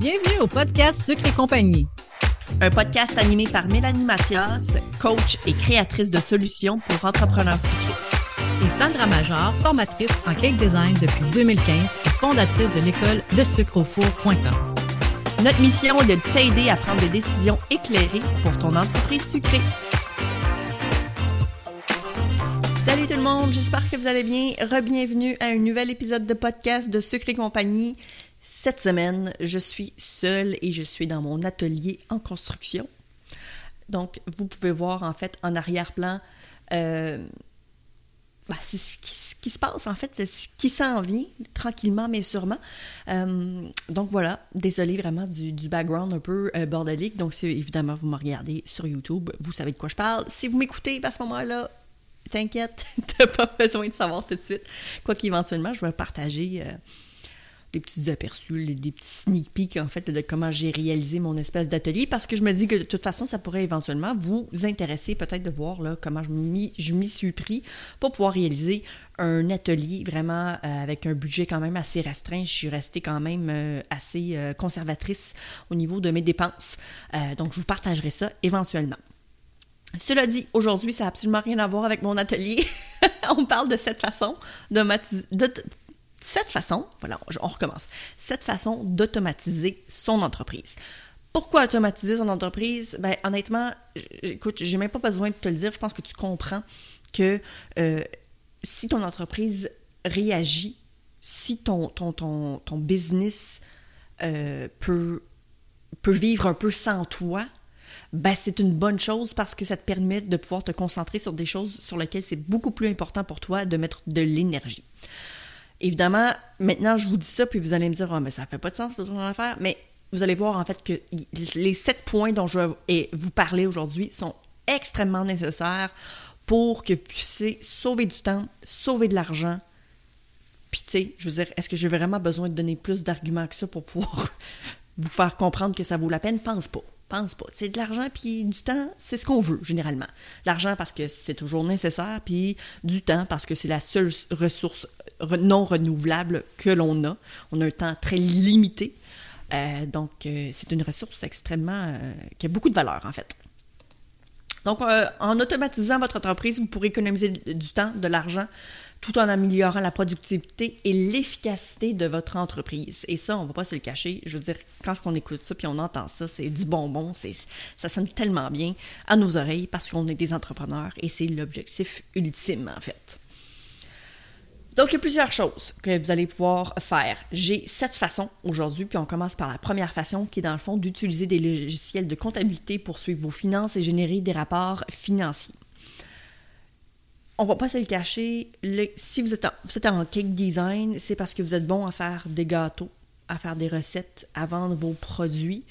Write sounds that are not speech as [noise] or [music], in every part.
Bienvenue au podcast Sucre et compagnie. Un podcast animé par Mélanie Mathias, coach et créatrice de solutions pour entrepreneurs sucrés. Et Sandra Major, formatrice en cake design depuis 2015 et fondatrice de l'école de sucreaufour.com. Notre mission est de t'aider à prendre des décisions éclairées pour ton entreprise sucrée. Salut tout le monde, j'espère que vous allez bien. Rebienvenue à un nouvel épisode de podcast de Sucre et compagnie. Cette semaine, je suis seule et je suis dans mon atelier en construction. Donc, vous pouvez voir en fait en arrière-plan euh, ben, c'est ce qui, se passe en fait, ce qui s'en vient tranquillement mais sûrement. Euh, donc voilà, désolé vraiment du, background un peu euh, bordélique. Donc, évidemment vous me regardez sur YouTube, vous savez de quoi je parle. Si vous m'écoutez à ce moment-là, t'inquiète, [laughs] t'as pas besoin de savoir tout de suite. Quoi qu'éventuellement, je vais partager des petits aperçus, des petits sneak peeks en fait de comment j'ai réalisé mon espèce d'atelier parce que je me dis que de toute façon ça pourrait éventuellement vous intéresser peut-être de voir là, comment je m'y suis pris pour pouvoir réaliser un atelier vraiment euh, avec un budget quand même assez restreint. Je suis restée quand même euh, assez euh, conservatrice au niveau de mes dépenses. donc je vous partagerai ça éventuellement. Cela dit, aujourd'hui, ça n'a absolument rien à voir avec mon atelier. [laughs] On parle de cette façon de, de, cette façon, voilà, on recommence, cette façon d'automatiser son entreprise. Pourquoi automatiser son entreprise? Ben, honnêtement, écoute, j'ai même pas besoin de te le dire. Je pense que tu comprends que euh, si ton entreprise réagit, si ton, ton, ton, ton business euh, peut, peut vivre un peu sans toi, ben c'est une bonne chose parce que ça te permet de pouvoir te concentrer sur des choses sur lesquelles c'est beaucoup plus important pour toi de mettre de l'énergie. Évidemment, maintenant, je vous dis ça, puis vous allez me dire, oh, mais ça fait pas de sens, toute ton affaire. Mais vous allez voir, en fait, que les sept points dont je vais vous parler aujourd'hui sont extrêmement nécessaires pour que vous puissiez sauver du temps, sauver de l'argent. Puis, tu sais, je veux dire, est-ce que j'ai vraiment besoin de donner plus d'arguments que ça pour pouvoir [laughs] vous faire comprendre que ça vaut la peine? Pense pas pense pas. C'est de l'argent puis du temps, c'est ce qu'on veut généralement. L'argent parce que c'est toujours nécessaire, puis du temps parce que c'est la seule ressource non renouvelable que l'on a. On a un temps très limité. Euh, donc, euh, c'est une ressource extrêmement... Euh, qui a beaucoup de valeur, en fait. Donc, en automatisant votre entreprise, vous pourrez économiser du temps, de l'argent, tout en améliorant la productivité et l'efficacité de votre entreprise. Et ça, on ne va pas se le cacher. Je veux dire, quand on écoute ça puis on entend ça, c'est du bonbon. Ça sonne tellement bien à nos oreilles parce qu'on est des entrepreneurs et c'est l'objectif ultime, en fait. Donc, il y a plusieurs choses que vous allez pouvoir faire. J'ai sept façons aujourd'hui, puis on commence par la première façon qui est dans le fond d'utiliser des logiciels de comptabilité pour suivre vos finances et générer des rapports financiers on va pas se le cacher, si vous êtes, en, cake design, c'est parce que vous êtes bon à faire des gâteaux, à faire des recettes, à vendre vos produits.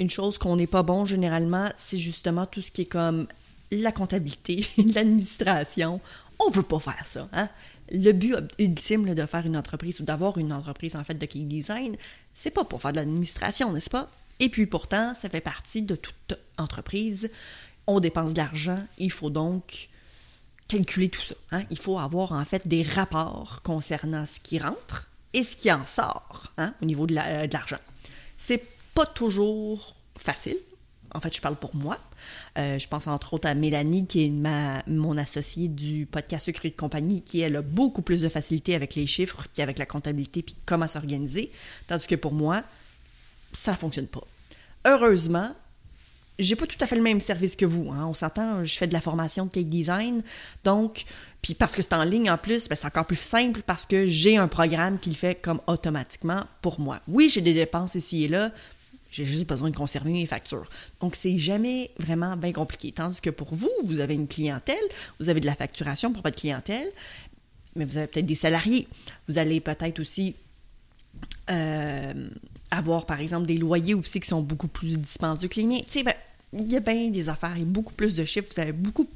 Une chose qu'on n'est pas bon généralement, c'est justement tout ce qui est comme la comptabilité, [laughs] l'administration. On veut pas faire ça. Hein? Le but ultime de faire une entreprise ou d'avoir une entreprise en fait de cake design, c'est pas pour faire de l'administration, n'est-ce pas? Et puis pourtant, ça fait partie de toute entreprise. On dépense de l'argent, il faut donc calculer tout ça. Hein. Il faut avoir en fait des rapports concernant ce qui rentre et ce qui en sort hein, au niveau de l'argent. C'est pas toujours facile. En fait, je parle pour moi. Euh, je pense entre autres à Mélanie, qui est ma, mon associée du podcast Secret de compagnie, qui elle a beaucoup plus de facilité avec les chiffres qu'avec la comptabilité puis comment s'organiser. Tandis que pour moi, ça fonctionne pas. Heureusement, j'ai pas tout à fait le même service que vous. Hein. On s'entend, je fais de la formation de cake design. Donc, puis parce que c'est en ligne en plus, ben c'est encore plus simple parce que j'ai un programme qui le fait comme automatiquement pour moi. Oui, j'ai des dépenses ici et là. J'ai juste besoin de conserver mes factures. Donc, c'est jamais vraiment bien compliqué. Tandis que pour vous, vous avez une clientèle, vous avez de la facturation pour votre clientèle, mais vous avez peut-être des salariés. Vous allez peut-être aussi euh, avoir, par exemple, des loyers aussi qui sont beaucoup plus dispendieux que les miens. Tu sais, ben, il y a bien des affaires, il y a beaucoup plus de chiffres, vous avez beaucoup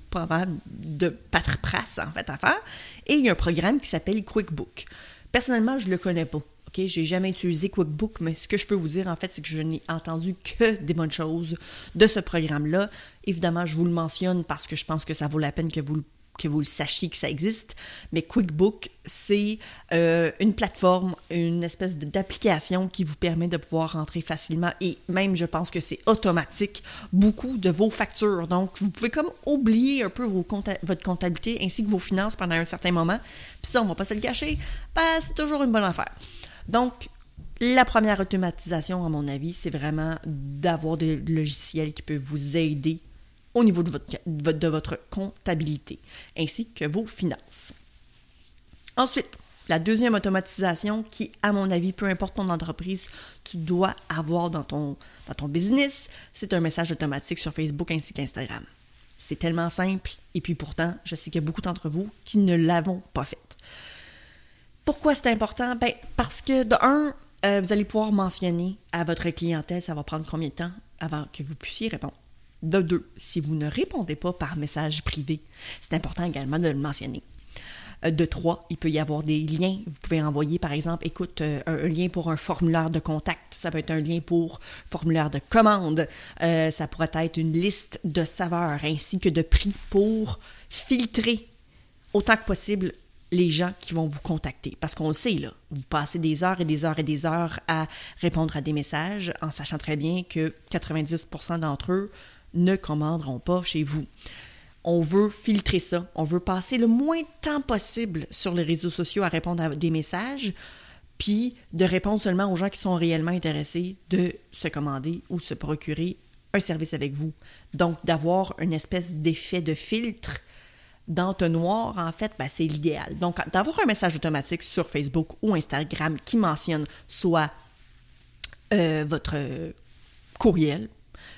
de paperasse en fait à faire. Et il y a un programme qui s'appelle QuickBook. Personnellement, je ne le connais pas. OK, j'ai jamais utilisé QuickBook, mais ce que je peux vous dire en fait, c'est que je n'ai entendu que [laughs] des bonnes choses de ce programme-là. Évidemment, je vous le mentionne parce que je pense que ça vaut la peine que vous le que vous le sachiez que ça existe, mais QuickBook, c'est euh, une plateforme, une espèce d'application qui vous permet de pouvoir rentrer facilement et même, je pense que c'est automatique, beaucoup de vos factures. Donc, vous pouvez comme oublier un peu vos votre comptabilité ainsi que vos finances pendant un certain moment. Puis ça, on va pas se le cacher, c'est toujours une bonne affaire. Donc, la première automatisation, à mon avis, c'est vraiment d'avoir des logiciels qui peuvent vous aider au niveau de votre, comptabilité, ainsi que vos finances. Ensuite, la deuxième automatisation qui, à mon avis, peu importe ton entreprise, tu dois avoir dans ton, dans ton business, c'est un message automatique sur Facebook ainsi qu'Instagram. C'est tellement simple et puis pourtant, je sais qu'il y a beaucoup d'entre vous qui ne l'avons pas fait. Pourquoi c'est important? Ben, parce que de un, euh, vous allez pouvoir mentionner à votre clientèle, ça va prendre combien de temps avant que vous puissiez répondre? De deux, si vous ne répondez pas par message privé, c'est important également de le mentionner. Euh, de trois, il peut y avoir des liens. Vous pouvez envoyer, par exemple, écoute, euh, un, lien pour un formulaire de contact. Ça peut être un lien pour formulaire de commande. ça pourrait être une liste de saveurs ainsi que de prix pour filtrer autant que possible les gens qui vont vous contacter. Parce qu'on le sait, là, vous passez des heures et des heures et des heures à répondre à des messages en sachant très bien que 90% d'entre eux ne commanderont pas chez vous. On veut filtrer ça. On veut passer le moins de temps possible sur les réseaux sociaux à répondre à des messages, puis de répondre seulement aux gens qui sont réellement intéressés de se commander ou se procurer un service avec vous. Donc, d'avoir une espèce d'effet de filtre d'entonnoir, en fait, ben, c'est l'idéal. Donc, d'avoir un message automatique sur Facebook ou Instagram qui mentionne soit euh, votre courriel,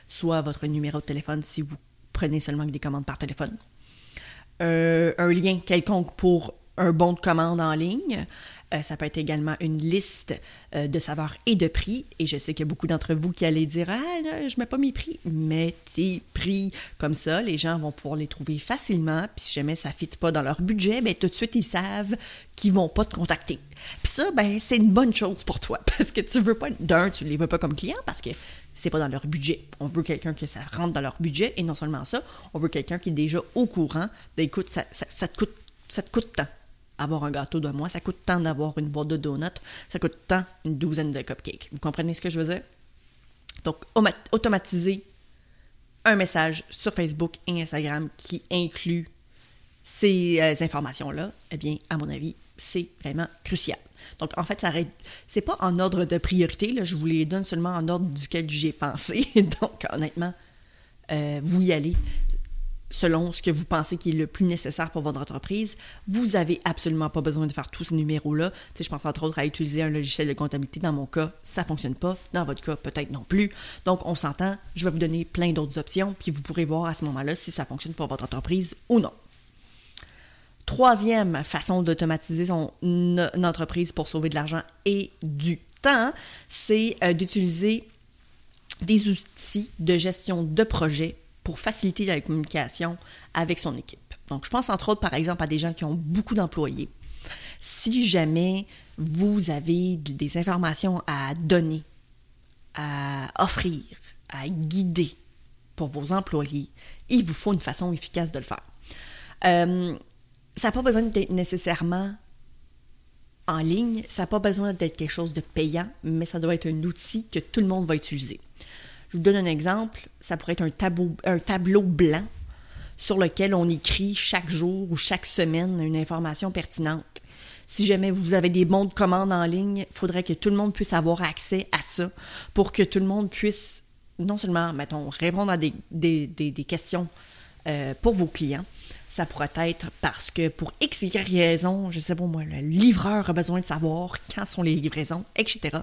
soit votre numéro de téléphone si vous prenez seulement des commandes par téléphone, euh, un lien quelconque pour un bon de commande en ligne, euh, ça peut être également une liste euh, de saveurs et de prix. Et je sais qu'il y a beaucoup d'entre vous qui allez dire Ah, non, je mets pas mes prix. Mets tes prix. Comme ça, les gens vont pouvoir les trouver facilement. Puis si jamais ça ne fit pas dans leur budget, ben, tout de suite, ils savent qu'ils vont pas te contacter. Puis ça, ben, c'est une bonne chose pour toi. [laughs] Parce que tu veux pas, d'un, tu les veux pas comme client parce que c'est pas dans leur budget. On veut quelqu'un que ça rentre dans leur budget. Et non seulement ça, on veut quelqu'un qui est déjà au courant. Ben, écoute, ça, ça te coûte ça te coûte tant avoir un gâteau de mois, ça coûte tant d'avoir une boîte de donuts, ça coûte tant une douzaine de cupcakes. Vous comprenez ce que je veux dire? Donc, automatiser un message sur Facebook et Instagram qui inclut ces euh, informations-là, eh bien, à mon avis, c'est vraiment crucial. Donc, en fait, ça c'est pas en ordre de priorité, je vous les donne seulement en ordre duquel j'ai pensé. [laughs] Donc, honnêtement, euh, vous y allez selon ce que vous pensez qui est le plus nécessaire pour votre entreprise. Vous n'avez absolument pas besoin de faire tous ces numéros-là. Tu je pense entre autres à utiliser un logiciel de comptabilité. Dans mon cas, ça ne fonctionne pas. Dans votre cas, peut-être non plus. Donc, on s'entend. Je vais vous donner plein d'autres options, puis vous pourrez voir à ce moment-là si ça fonctionne pour votre entreprise ou non. Troisième façon d'automatiser son entreprise pour sauver de l'argent et du temps, c'est euh, d'utiliser des outils de gestion de projet pour faciliter la communication avec son équipe. Donc, je pense entre autres, par exemple, à des gens qui ont beaucoup d'employés. Si jamais vous avez des informations à donner, à offrir, à guider pour vos employés, il vous faut une façon efficace de le faire. Euh, ça n'a pas besoin d'être nécessairement en ligne, ça n'a pas besoin d'être quelque chose de payant, mais ça doit être un outil que tout le monde va utiliser. Je vous donne un exemple. Ça pourrait être un tableau, blanc sur lequel on écrit chaque jour ou chaque semaine une information pertinente. Si jamais vous avez des bons de commande en ligne, il faudrait que tout le monde puisse avoir accès à ça pour que tout le monde puisse non seulement, mettons, répondre à des, questions euh, pour vos clients, ça pourrait être parce que pour X, raison, je sais pas moi, le livreur a besoin de savoir quand sont les livraisons, etc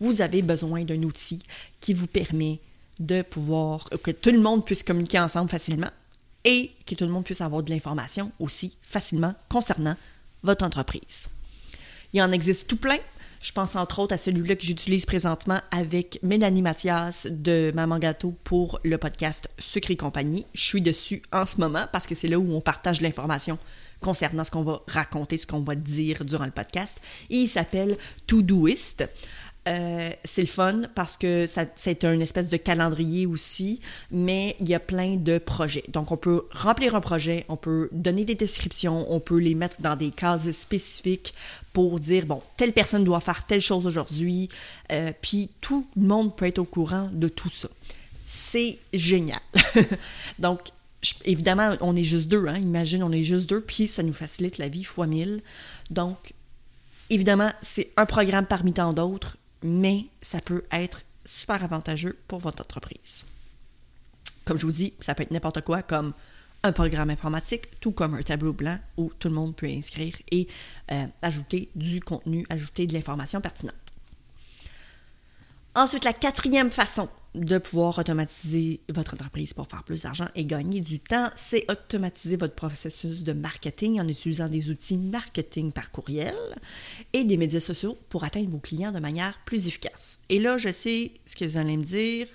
vous avez besoin d'un outil qui vous permet de pouvoir, que tout le monde puisse communiquer ensemble facilement et que tout le monde puisse avoir de l'information aussi facilement concernant votre entreprise. Il en existe tout plein. Je pense entre autres à celui-là que j'utilise présentement avec Mélanie Mathias de Maman Gâteau pour le podcast Sucre et compagnie. Je suis dessus en ce moment parce que c'est là où on partage l'information concernant ce qu'on va raconter, ce qu'on va dire durant le podcast. il s'appelle Todoist. Euh, c'est le fun parce que c'est un espèce de calendrier aussi, mais il y a plein de projets. Donc, on peut remplir un projet, on peut donner des descriptions, on peut les mettre dans des cases spécifiques pour dire, bon, telle personne doit faire telle chose aujourd'hui, euh, puis tout le monde peut être au courant de tout ça. C'est génial. [laughs] Donc, évidemment, on est juste deux, hein, imagine, on est juste deux, puis ça nous facilite la vie fois mille. Donc, évidemment, c'est un programme parmi tant d'autres, mais ça peut être super avantageux pour votre entreprise. Comme je vous dis, ça peut être n'importe quoi, comme un programme informatique, tout comme un tableau blanc où tout le monde peut inscrire et euh, ajouter du contenu, ajouter de l'information pertinente. Ensuite, la quatrième façon de pouvoir automatiser votre entreprise pour faire plus d'argent et gagner du temps, c'est automatiser votre processus de marketing en utilisant des outils marketing par courriel et des médias sociaux pour atteindre vos clients de manière plus efficace. Et là, je sais ce que vous allez me dire.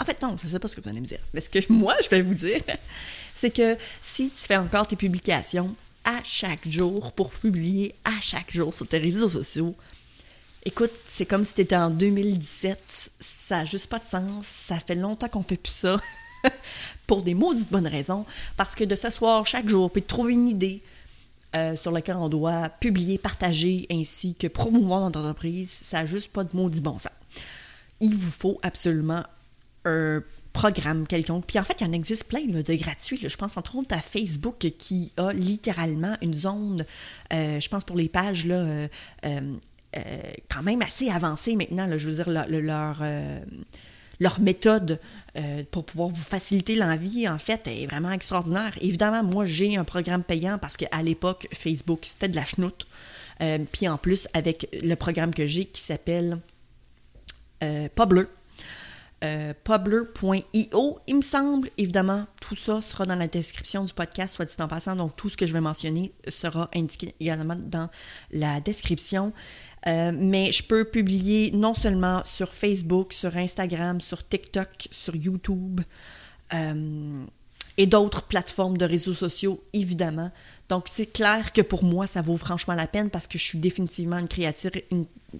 En fait, non, je ne sais pas ce que vous allez me dire. Mais ce que [laughs] moi, je vais vous dire, [laughs] c'est que si tu fais encore tes publications à chaque jour pour publier à chaque jour sur tes réseaux sociaux, Écoute, c'est comme si t'étais en 2017. Ça n'a juste pas de sens. Ça fait longtemps qu'on fait plus ça. [laughs] pour des maudites bonnes raisons. Parce que de s'asseoir chaque jour, puis de trouver une idée euh, sur laquelle on doit publier, partager, ainsi que promouvoir notre entreprise, ça n'a juste pas de maudit bon sens. Il vous faut absolument un programme quelconque. Puis en fait, il y en existe plein de gratuits. Je pense entre autres à Facebook qui a littéralement une zone, euh, je pense pour les pages là, euh, euh, quand même assez avancé maintenant. je veux dire, leur, euh, leur méthode euh, pour pouvoir vous faciliter l'envie, en fait, est vraiment extraordinaire. Évidemment, moi, j'ai un programme payant parce qu'à l'époque, Facebook, c'était de la chenoute. Puis en plus, avec le programme que j'ai qui s'appelle Publer, publer.io, il me semble. Évidemment, tout ça sera dans la description du podcast, soit dit en passant. Donc, tout ce que je vais mentionner sera indiqué également dans la description. Euh, mais je peux publier non seulement sur Facebook, sur Instagram, sur TikTok, sur YouTube euh, et d'autres plateformes de réseaux sociaux, évidemment. Donc, c'est clair que pour moi, ça vaut franchement la peine parce que je suis définitivement une, créatrice,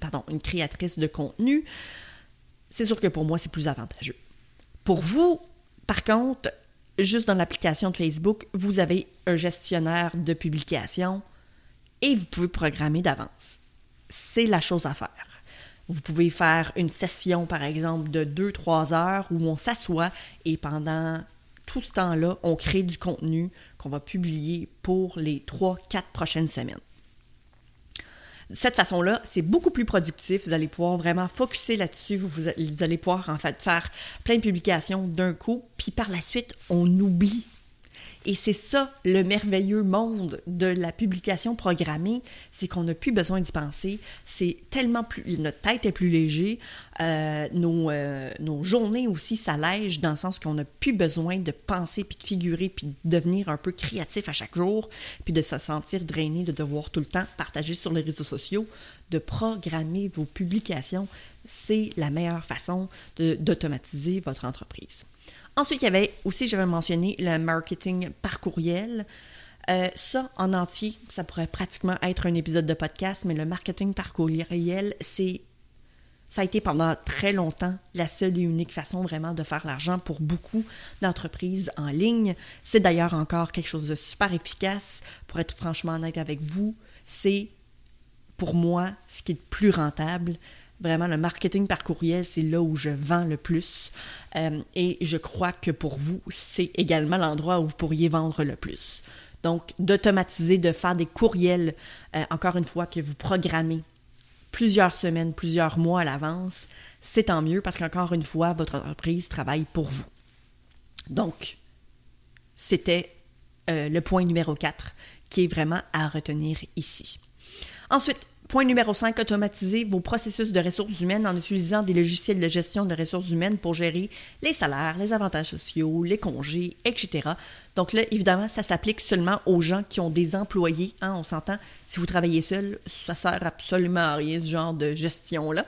pardon, une créatrice de contenu. C'est sûr que pour moi, c'est plus avantageux. Pour vous, par contre, juste dans l'application de Facebook, vous avez un gestionnaire de publication et vous pouvez programmer d'avance c'est la chose à faire. Vous pouvez faire une session, par exemple, de 2-3 heures où on s'assoit et pendant tout ce temps-là, on crée du contenu qu'on va publier pour les 3-4 prochaines semaines. Cette façon-là, c'est beaucoup plus productif. Vous allez pouvoir vraiment focuser là-dessus. Vous, vous, allez pouvoir en fait faire plein de publications d'un coup. Puis par la suite, on oublie et c'est ça le merveilleux monde de la publication programmée, c'est qu'on n'a plus besoin d'y penser. C'est tellement plus. Notre tête est plus léger. Euh, nos, euh, nos, journées aussi s'allègent dans le sens qu'on n'a plus besoin de penser, puis de figurer, puis de devenir un peu créatif à chaque jour, puis de se sentir drainé, de devoir tout le temps partager sur les réseaux sociaux, de programmer vos publications. C'est la meilleure façon d'automatiser votre entreprise. Ensuite, il y avait aussi, j'avais mentionné le marketing par courriel. Euh, ça, en entier, ça pourrait pratiquement être un épisode de podcast, mais le marketing par courriel, c'est ça a été pendant très longtemps la seule et unique façon vraiment de faire l'argent pour beaucoup d'entreprises en ligne. C'est d'ailleurs encore quelque chose de super efficace. Pour être franchement honnête avec vous, c'est pour moi ce qui est le plus rentable. Vraiment, le marketing par courriel, c'est là où je vends le plus. Euh, et je crois que pour vous, c'est également l'endroit où vous pourriez vendre le plus. Donc, d'automatiser, de faire des courriels, euh, encore une fois, que vous programmez plusieurs semaines, plusieurs mois à l'avance, c'est tant mieux parce qu'encore une fois, votre entreprise travaille pour vous. Donc, c'était euh, le point numéro 4 qui est vraiment à retenir ici. Ensuite, Point numéro 5, automatiser vos processus de ressources humaines en utilisant des logiciels de gestion de ressources humaines pour gérer les salaires, les avantages sociaux, les congés, etc. Donc là, évidemment, ça s'applique seulement aux gens qui ont des employés. Hein, on s'entend, si vous travaillez seul, ça sert absolument à rien, ce genre de gestion-là.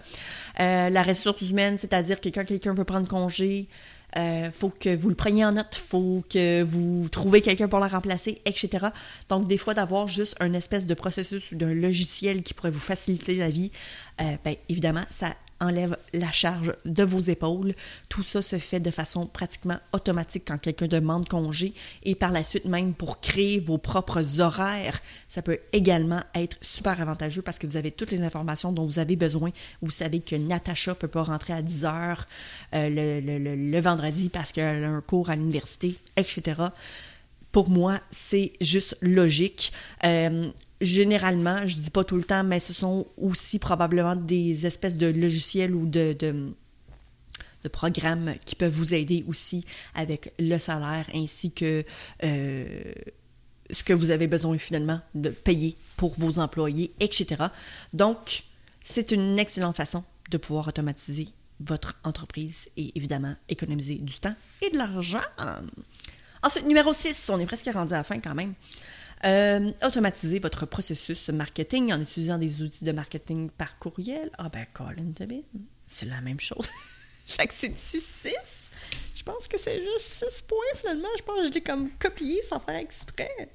Euh, la ressource humaine, c'est-à-dire que quand quelqu'un veut prendre congé, euh, faut que vous le preniez en note, faut que vous trouvez quelqu'un pour la remplacer, etc. Donc, des fois, d'avoir juste un espèce de processus ou d'un logiciel qui pourrait vous faciliter la vie, euh, ben, évidemment, ça enlève la charge de vos épaules. Tout ça se fait de façon pratiquement automatique quand quelqu'un demande congé et par la suite même pour créer vos propres horaires. Ça peut également être super avantageux parce que vous avez toutes les informations dont vous avez besoin. Vous savez que Natacha peut pas rentrer à 10 heures euh, le, vendredi parce qu'elle a un cours à l'université, etc. Pour moi, c'est juste logique. Euh, généralement, je dis pas tout le temps, mais ce sont aussi probablement des espèces de logiciels ou de, de, programmes qui peuvent vous aider aussi avec le salaire ainsi que euh, ce que vous avez besoin finalement de payer pour vos employés, etc. Donc, c'est une excellente façon de pouvoir automatiser votre entreprise et évidemment économiser du temps et de l'argent. Ensuite, numéro 6, on est presque rendu à la fin quand même. Euh, automatiser votre processus marketing en utilisant des outils de marketing par courriel. Ah ben, Colin Devin, c'est la même chose. [laughs] fait que c'est-tu 6? Je pense que c'est juste 6 points finalement. Je pense que je l'ai comme copié sans faire exprès.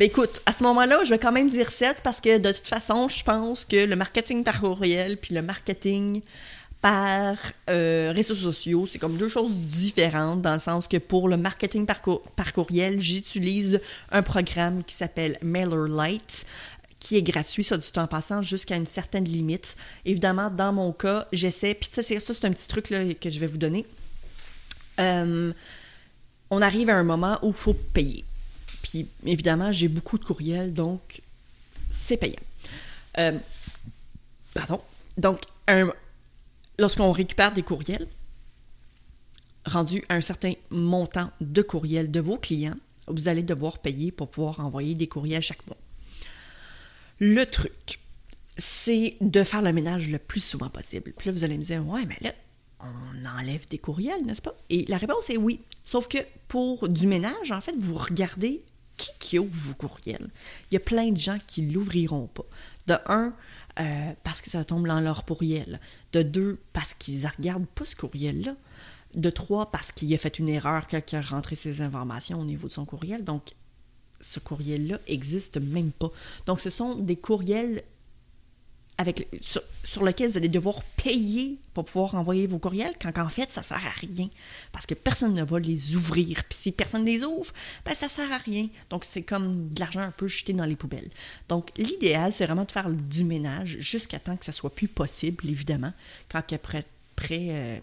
Ben écoute, à ce moment-là, je vais quand même dire 7 parce que de toute façon, je pense que le marketing par courriel puis le marketing par euh, réseaux sociaux. C'est comme deux choses différentes dans le sens que pour le marketing par, courriel, j'utilise un programme qui s'appelle MailerLite qui est gratuit, ça du temps en passant, jusqu'à une certaine limite. Évidemment, dans mon cas, j'essaie, puis ça, c'est un petit truc que je vais vous donner. Euh, on arrive à un moment où il faut payer. Puis évidemment, j'ai beaucoup de courriels, donc c'est payant. Euh, pardon. Donc, un, lorsqu'on récupère des courriels, rendus à un certain montant de courriels de vos clients, vous allez devoir payer pour pouvoir envoyer des courriels chaque mois. Le truc, c'est de faire le ménage le plus souvent possible. Puis là, vous allez me dire, ouais, mais là, on enlève des courriels, n'est-ce pas? Et la réponse est oui. Sauf que pour du ménage, en fait, vous regardez qui, qui ouvre vos courriels. Il y a plein de gens qui l'ouvriront pas. De un, euh, parce que ça tombe dans leur courriel. De deux, parce qu'ils ne regardent pas ce courriel-là. De trois, parce qu'il a fait une erreur quand il a rentré ses informations au niveau de son courriel. Donc, ce courriel-là existe même pas. Donc, ce sont des courriels sur, lequel vous allez devoir payer pour pouvoir envoyer vos courriels, quand en fait, ça sert à rien. Parce que personne ne va les ouvrir. Puis si personne ne les ouvre, ben ça sert à rien. Donc c'est comme de l'argent un peu jeté dans les poubelles. Donc l'idéal, c'est vraiment de faire du ménage jusqu'à temps que ça soit plus possible, évidemment. Quand après, après euh,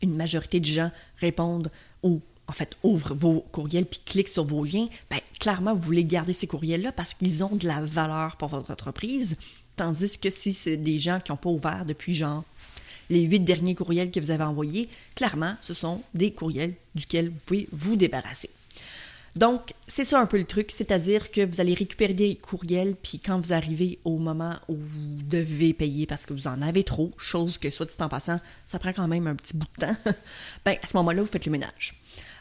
une majorité de gens répondent ou en fait, ouvrent vos courriels puis cliquent sur vos liens, ben, clairement, vous voulez garder ces courriels-là parce qu'ils ont de la valeur pour votre entreprise. Tandis que si c'est des gens qui n'ont pas ouvert depuis genre les huit derniers courriels que vous avez envoyés, clairement, ce sont des courriels duquel vous pouvez vous débarrasser. Donc, c'est ça un peu le truc, c'est-à-dire que vous allez récupérer des courriels, puis quand vous arrivez au moment où vous devez payer parce que vous en avez trop, chose que, soit dit en passant, ça prend quand même un petit bout de temps, [laughs] ben, à ce moment-là, vous faites le ménage.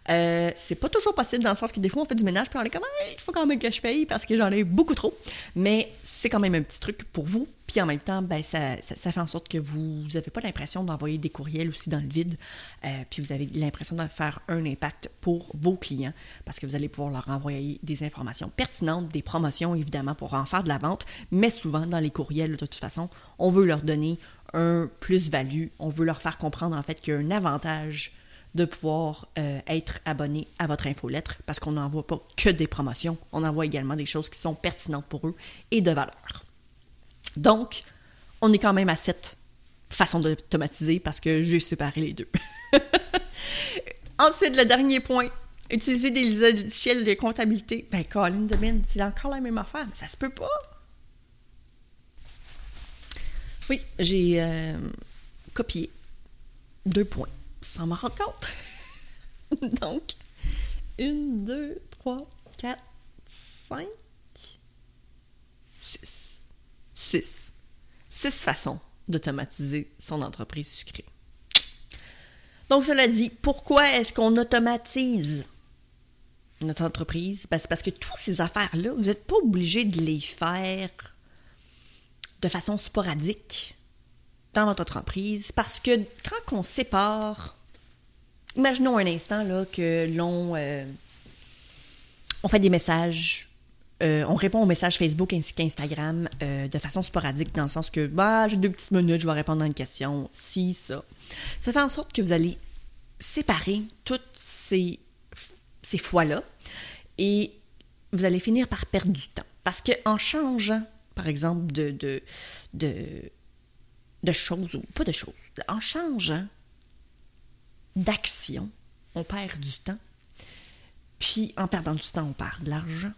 Euh, c'est pas toujours possible dans le sens que des fois on fait du ménage puis on est comme il faut quand même que je paye parce que j'en ai beaucoup trop. Mais c'est quand même un petit truc pour vous. Puis en même temps, ben, ça, fait en sorte que vous n'avez pas l'impression d'envoyer des courriels aussi dans le vide. Euh, puis vous avez l'impression de faire un impact pour vos clients parce que vous allez pouvoir leur envoyer des informations pertinentes, des promotions évidemment pour en faire de la vente. Mais souvent dans les courriels, de toute façon, on veut leur donner un plus-value. On veut leur faire comprendre en fait qu'il y a un avantage de pouvoir euh, être abonné à votre infolettre parce qu'on n'envoie pas que des promotions, on envoie également des choses qui sont pertinentes pour eux et de valeur. Donc, on est quand même à cette façon d'automatiser parce que j'ai séparé les deux. [laughs] Ensuite, le dernier point, utiliser des logiciels de comptabilité. Ben, Colin Demine, c'est encore la même affaire, mais ça se peut pas. Oui, j'ai euh, copié deux points sans m'en rendre compte. [laughs] Donc, une, deux, trois, quatre, cinq, six. Six. Six façons d'automatiser son entreprise sucrée. Donc, cela dit, pourquoi est-ce qu'on automatise notre entreprise? Ben, c'est parce que toutes ces affaires-là, vous n'êtes pas obligé de les faire de façon sporadique dans votre entreprise parce que quand on sépare, imaginons un instant là, que l'on euh, on fait des messages euh, on répond aux messages Facebook ainsi qu'Instagram euh, de façon sporadique, dans le sens que bah, j'ai deux petites minutes, je vais répondre à une question, si, ça. Ça fait en sorte que vous allez séparer toutes ces, ces fois-là et vous allez finir par perdre du temps. Parce qu'en changeant, par exemple, de, de, de, de choses, ou pas de choses, en changeant d'action, on perd du temps. Puis en perdant du temps, on perd de l'argent.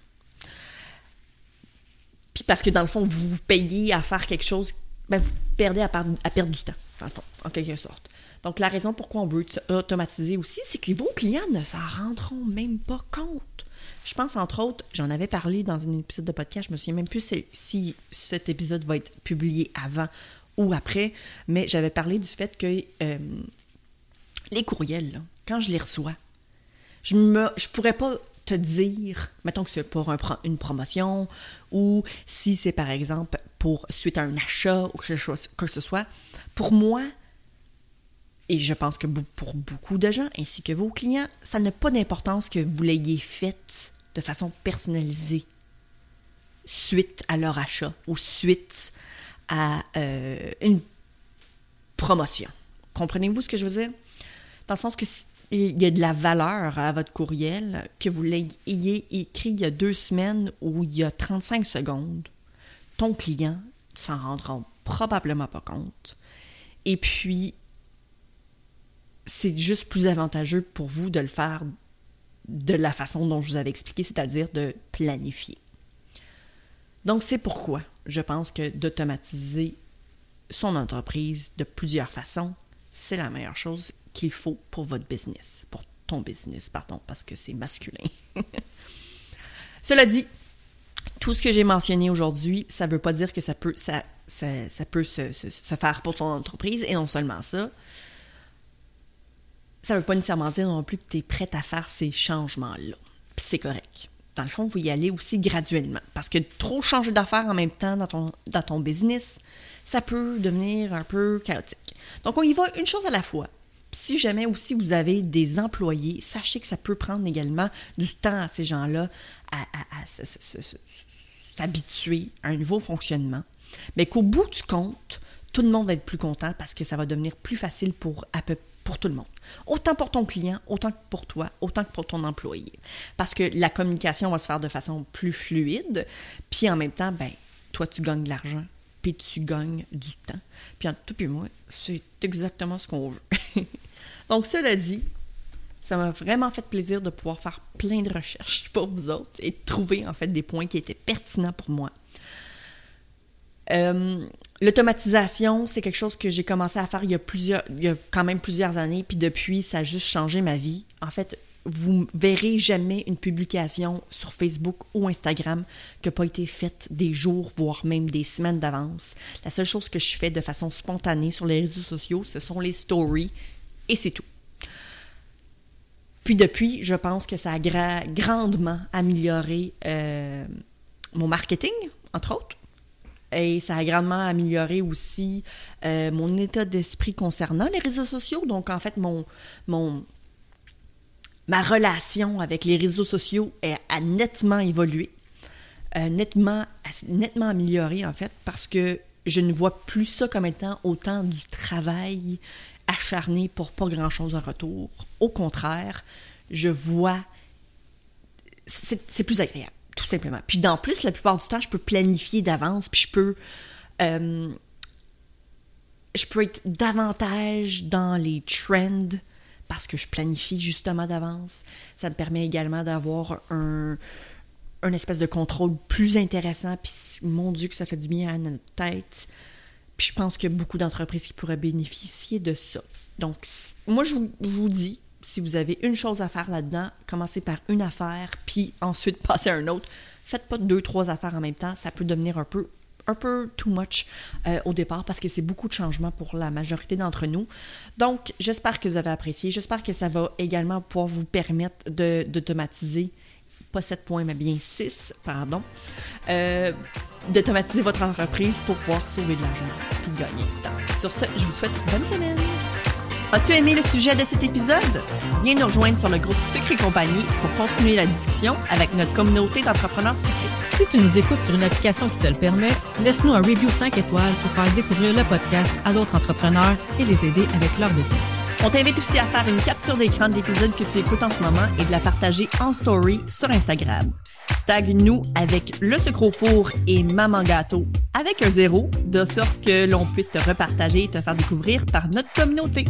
Puis parce que dans le fond, vous vous payez à faire quelque chose, ben vous perdez à, perdre, du temps, en quelque sorte. Donc la raison pourquoi on veut automatiser aussi, c'est que vos clients ne s'en rendront même pas compte. Je pense, entre autres, j'en avais parlé dans un épisode de podcast, je me souviens même plus si, cet épisode va être publié avant ou après, mais j'avais parlé du fait que euh, les courriels, quand je les reçois, je ne je pourrais pas te dire, mettons que c'est pour une promotion ou si c'est par exemple pour suite à un achat ou que que ce soit, pour moi, et je pense que pour beaucoup de gens ainsi que vos clients, ça n'a pas d'importance que vous l'ayez fait de façon personnalisée suite à leur achat ou suite à euh, une promotion. Comprenez-vous ce que je veux dire? Dans le sens que il y a de la valeur à votre courriel, que vous l'ayez écrit il y a deux semaines ou il y a 35 secondes, ton client s'en rendra probablement pas compte. Et puis, c'est juste plus avantageux pour vous de le faire de la façon dont je vous avais expliqué, c'est-à-dire de planifier. Donc, c'est pourquoi je pense que d'automatiser son entreprise de plusieurs façons, c'est la meilleure chose qu'il faut pour votre business, pour ton business, pardon, parce que c'est masculin. [laughs] Cela dit, tout ce que j'ai mentionné aujourd'hui, ça ne veut pas dire que ça peut, se, faire pour ton entreprise, et non seulement ça, ça ne veut pas nécessairement dire non plus que tu es prête à faire ces changements-là. Puis c'est correct. Dans le fond, vous y allez aussi graduellement. Parce que trop changer d'affaires en même temps dans ton, business, ça peut devenir un peu chaotique. Donc, on y va une chose à la fois. si jamais aussi vous avez des employés, sachez que ça peut prendre également du temps à ces gens-là à, à s'habituer à un nouveau fonctionnement. Mais qu'au bout du compte, tout le monde va être plus content parce que ça va devenir plus facile pour à peu près pour tout le monde. Autant pour ton client, autant que pour toi, autant que pour ton employé. Parce que la communication va se faire de façon plus fluide, puis en même temps, ben, toi, tu gagnes de l'argent, puis tu gagnes du temps. Puis en tout et moi, c'est exactement ce qu'on veut. [laughs] Donc, cela dit, ça m'a vraiment fait plaisir de pouvoir faire plein de recherches pour vous autres et de trouver en fait des points qui étaient pertinents pour moi. Euh, L'automatisation, c'est quelque chose que j'ai commencé à faire il y a plusieurs, il y a quand même plusieurs années, puis depuis, ça a juste changé ma vie. En fait, vous verrez jamais une publication sur Facebook ou Instagram qui n'a pas été faite des jours, voire même des semaines d'avance. La seule chose que je fais de façon spontanée sur les réseaux sociaux, ce sont les stories, et c'est tout. Puis depuis, je pense que ça a grandement amélioré euh, mon marketing, entre autres et ça a grandement amélioré aussi euh, mon état d'esprit concernant les réseaux sociaux. Donc, en fait, mon, mon, ma relation avec les réseaux sociaux a nettement évolué, euh, nettement, nettement amélioré, en fait, parce que je ne vois plus ça comme étant autant du travail acharné pour pas grand-chose en retour. Au contraire, je vois... C'est plus agréable tout simplement. Puis en plus, la plupart du temps, je peux planifier d'avance, puis je peux... Euh, je peux être davantage dans les trends parce que je planifie justement d'avance. Ça me permet également d'avoir un, un espèce de contrôle plus intéressant. Puis mon Dieu que ça fait du bien à notre tête. Puis je pense qu'il y a beaucoup d'entreprises qui pourraient bénéficier de ça. Donc, moi, je vous dis, si vous avez une chose à faire là-dedans, commencez par une affaire, puis ensuite [laughs] passez à un autre. Faites pas deux, trois affaires en même temps, ça peut devenir un peu un peu too much euh, au départ parce que c'est beaucoup de changements pour la majorité d'entre nous. Donc, j'espère que vous avez apprécié. J'espère que ça va également pouvoir vous permettre d'automatiser, pas 7 points, mais bien 6, pardon, euh, d'automatiser votre entreprise pour pouvoir sauver de l'argent et gagner du temps. Sur ce, je vous souhaite une bonne semaine. As-tu aimé le sujet de cet épisode? Viens nous rejoindre sur le groupe Sucre et compagnie pour continuer la discussion avec notre communauté d'entrepreneurs sucrés. Si tu nous écoutes sur une application qui te le permet, laisse-nous un review 5 étoiles pour faire découvrir le podcast à d'autres entrepreneurs et les aider avec leur business. On t'invite aussi à faire une capture d'écran de l'épisode que tu écoutes en ce moment et de la partager en story sur Instagram. Tag nous avec le sucre au four et maman gâteau avec un zéro, de sorte que l'on puisse te repartager et te faire découvrir par notre communauté.